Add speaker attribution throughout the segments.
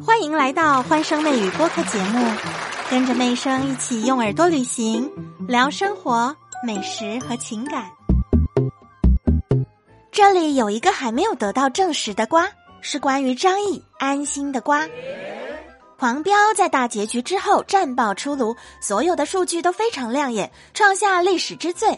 Speaker 1: 欢迎来到欢声妹语播客节目，跟着妹声一起用耳朵旅行，聊生活、美食和情感。这里有一个还没有得到证实的瓜，是关于张译安心的瓜。狂飙在大结局之后战报出炉，所有的数据都非常亮眼，创下历史之最。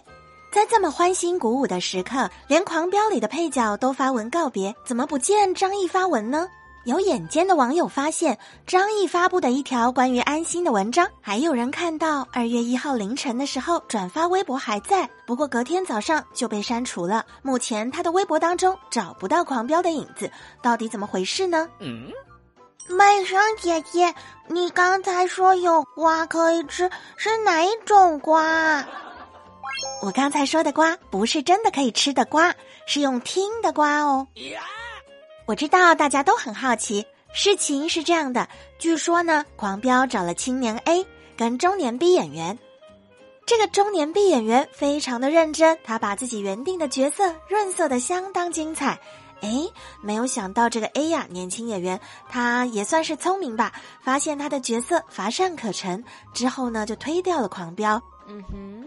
Speaker 1: 在这么欢欣鼓舞的时刻，连狂飙里的配角都发文告别，怎么不见张译发文呢？有眼尖的网友发现张译发布的一条关于安心的文章，还有人看到二月一号凌晨的时候转发微博还在，不过隔天早上就被删除了。目前他的微博当中找不到狂飙的影子，到底怎么回事呢？嗯，
Speaker 2: 麦生姐姐，你刚才说有瓜可以吃，是哪一种瓜？
Speaker 1: 我刚才说的瓜不是真的可以吃的瓜，是用听的瓜哦。我知道大家都很好奇，事情是这样的。据说呢，狂飙找了青年 A 跟中年 B 演员，这个中年 B 演员非常的认真，他把自己原定的角色润色的相当精彩。哎，没有想到这个 A 呀，年轻演员，他也算是聪明吧，发现他的角色乏善可陈，之后呢就推掉了狂飙。嗯哼，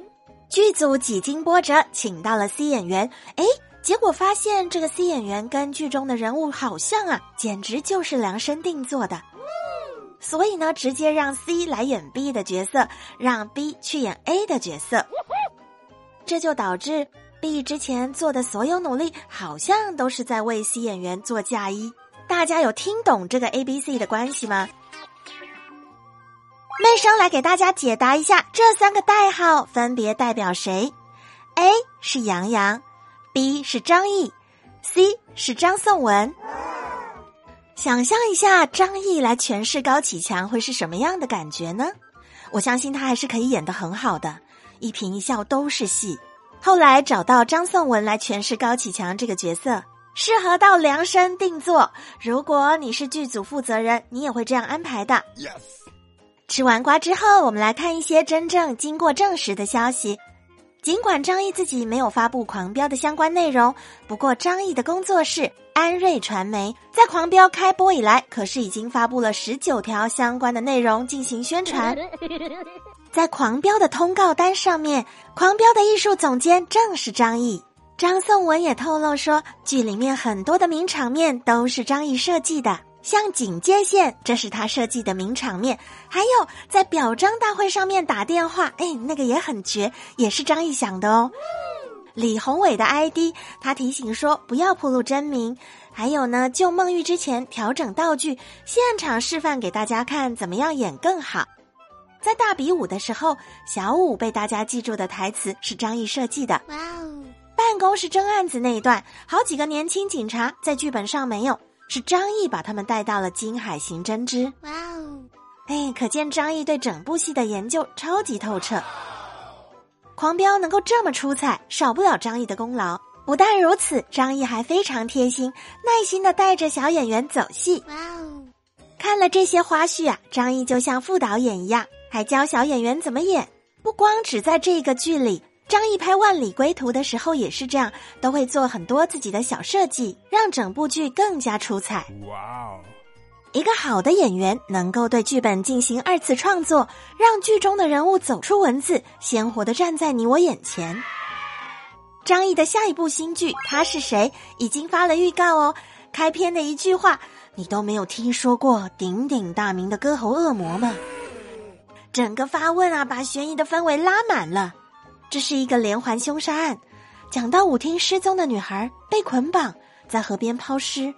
Speaker 1: 剧组几经波折，请到了 C 演员。哎。结果发现这个 C 演员跟剧中的人物好像啊，简直就是量身定做的。所以呢，直接让 C 来演 B 的角色，让 B 去演 A 的角色。这就导致 B 之前做的所有努力，好像都是在为 C 演员做嫁衣。大家有听懂这个 A、B、C 的关系吗？妹生来给大家解答一下，这三个代号分别代表谁？A 是杨洋。B 是张译，C 是张颂文。想象一下，张译来诠释高启强会是什么样的感觉呢？我相信他还是可以演得很好的，一颦一笑都是戏。后来找到张颂文来诠释高启强这个角色，适合到量身定做。如果你是剧组负责人，你也会这样安排的。Yes。吃完瓜之后，我们来看一些真正经过证实的消息。尽管张译自己没有发布《狂飙》的相关内容，不过张译的工作室安瑞传媒在《狂飙》开播以来，可是已经发布了十九条相关的内容进行宣传。在《狂飙》的通告单上面，《狂飙》的艺术总监正是张译。张颂文也透露说，剧里面很多的名场面都是张译设计的。像警戒线，这是他设计的名场面；还有在表彰大会上面打电话，哎，那个也很绝，也是张译想的哦。李宏伟的 ID，他提醒说不要暴露真名。还有呢，救孟玉之前调整道具，现场示范给大家看怎么样演更好。在大比武的时候，小五被大家记住的台词是张译设计的。哇哦！办公室争案子那一段，好几个年轻警察在剧本上没有。是张译把他们带到了金海刑侦支。哇哦！哎，可见张译对整部戏的研究超级透彻。狂飙能够这么出彩，少不了张译的功劳。不但如此，张译还非常贴心，耐心的带着小演员走戏。哇哦！看了这些花絮啊，张译就像副导演一样，还教小演员怎么演。不光只在这个剧里。张译拍《万里归途》的时候也是这样，都会做很多自己的小设计，让整部剧更加出彩。哇哦！一个好的演员能够对剧本进行二次创作，让剧中的人物走出文字，鲜活的站在你我眼前。张译的下一部新剧《他是谁》已经发了预告哦，开篇的一句话：“你都没有听说过鼎鼎大名的歌喉恶魔吗？”整个发问啊，把悬疑的氛围拉满了。这是一个连环凶杀案，讲到舞厅失踪的女孩被捆绑在河边抛尸。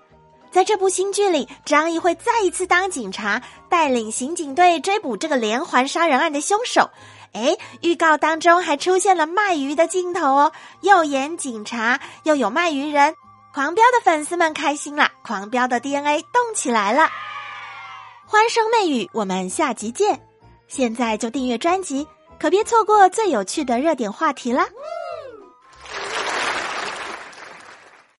Speaker 1: 在这部新剧里，张译会再一次当警察，带领刑警队追捕这个连环杀人案的凶手。哎，预告当中还出现了卖鱼的镜头哦，又演警察又有卖鱼人，狂飙的粉丝们开心了，狂飙的 DNA 动起来了。欢声媚语，我们下集见！现在就订阅专辑。可别错过最有趣的热点话题啦！